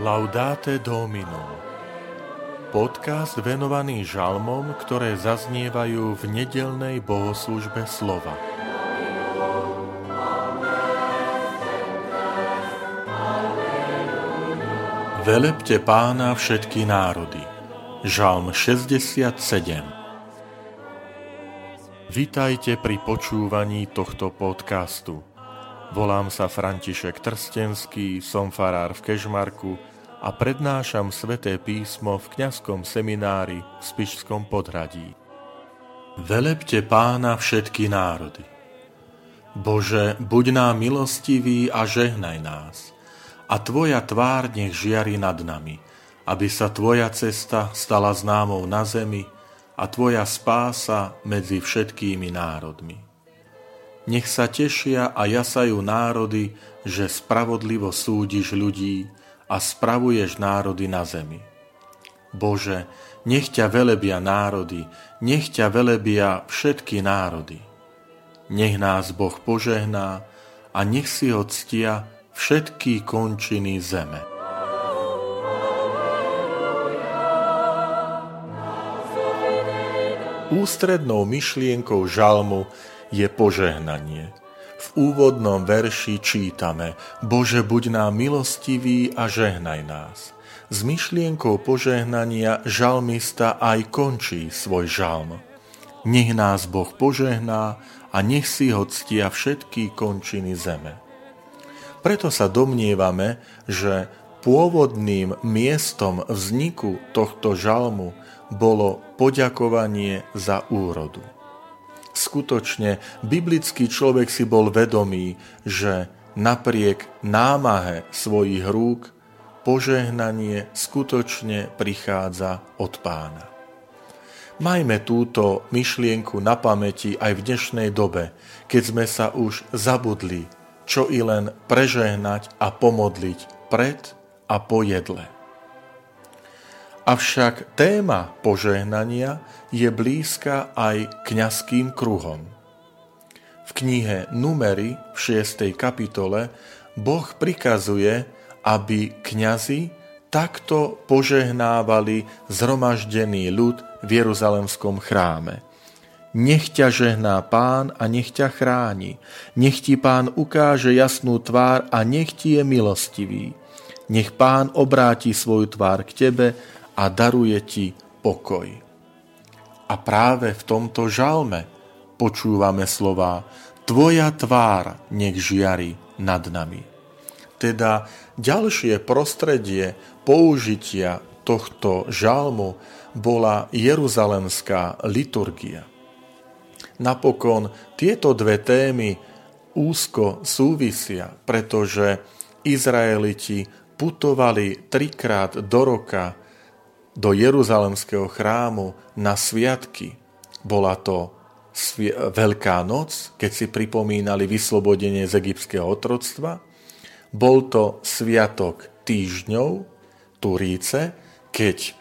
Laudate Domino Podcast venovaný žalmom, ktoré zaznievajú v nedelnej bohoslužbe slova. Velepte pána všetky národy. Žalm 67 Vitajte pri počúvaní tohto podcastu. Volám sa František Trstenský, som farár v Kežmarku a prednášam sveté písmo v kňazskom seminári v Spišskom podhradí. Velepte pána všetky národy. Bože, buď nám milostivý a žehnaj nás. A Tvoja tvár nech žiari nad nami, aby sa Tvoja cesta stala známou na zemi a Tvoja spása medzi všetkými národmi. Nech sa tešia a jasajú národy, že spravodlivo súdiš ľudí a spravuješ národy na zemi. Bože, nech ťa velebia národy, nech ťa velebia všetky národy. Nech nás Boh požehná a nech si ho ctia všetky končiny zeme. Ústrednou myšlienkou žalmu je požehnanie. V úvodnom verši čítame Bože, buď nám milostivý a žehnaj nás. S myšlienkou požehnania žalmista aj končí svoj žalm. Nech nás Boh požehná a nech si ho ctia všetky končiny zeme. Preto sa domnievame, že pôvodným miestom vzniku tohto žalmu bolo poďakovanie za úrodu. Skutočne, biblický človek si bol vedomý, že napriek námahe svojich rúk požehnanie skutočne prichádza od pána. Majme túto myšlienku na pamäti aj v dnešnej dobe, keď sme sa už zabudli, čo i len prežehnať a pomodliť pred a po jedle. Avšak téma požehnania je blízka aj kňazským kruhom. V knihe Numery v 6. kapitole Boh prikazuje, aby kňazi takto požehnávali zhromaždený ľud v Jeruzalemskom chráme. Nech ťa žehná pán a nech ťa chráni. Nech ti pán ukáže jasnú tvár a nech ti je milostivý. Nech pán obráti svoju tvár k tebe a daruje ti pokoj. A práve v tomto žalme počúvame slova Tvoja tvár nech žiari nad nami. Teda ďalšie prostredie použitia tohto žalmu bola jeruzalemská liturgia. Napokon tieto dve témy úzko súvisia, pretože Izraeliti putovali trikrát do roka do Jeruzalemského chrámu na sviatky. Bola to Veľká noc, keď si pripomínali vyslobodenie z egyptského otroctva. Bol to sviatok týždňov, Turíce, keď e,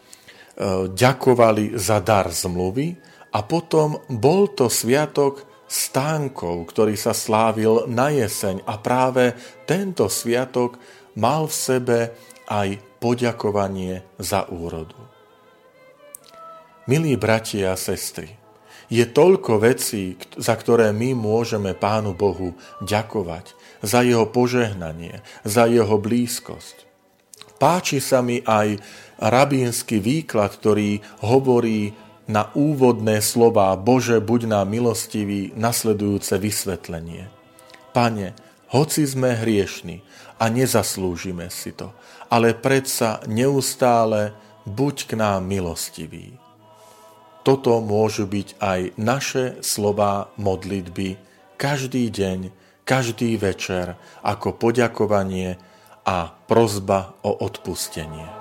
ďakovali za dar zmluvy a potom bol to sviatok stánkov, ktorý sa slávil na jeseň a práve tento sviatok mal v sebe aj poďakovanie za úrodu. Milí bratia a sestry, je toľko vecí, za ktoré my môžeme Pánu Bohu ďakovať, za jeho požehnanie, za jeho blízkosť. Páči sa mi aj rabínsky výklad, ktorý hovorí na úvodné slova Bože, buď nám milostivý, nasledujúce vysvetlenie. Pane, hoci sme hriešni a nezaslúžime si to, ale predsa neustále buď k nám milostivý. Toto môžu byť aj naše slova modlitby každý deň, každý večer ako poďakovanie a prozba o odpustenie.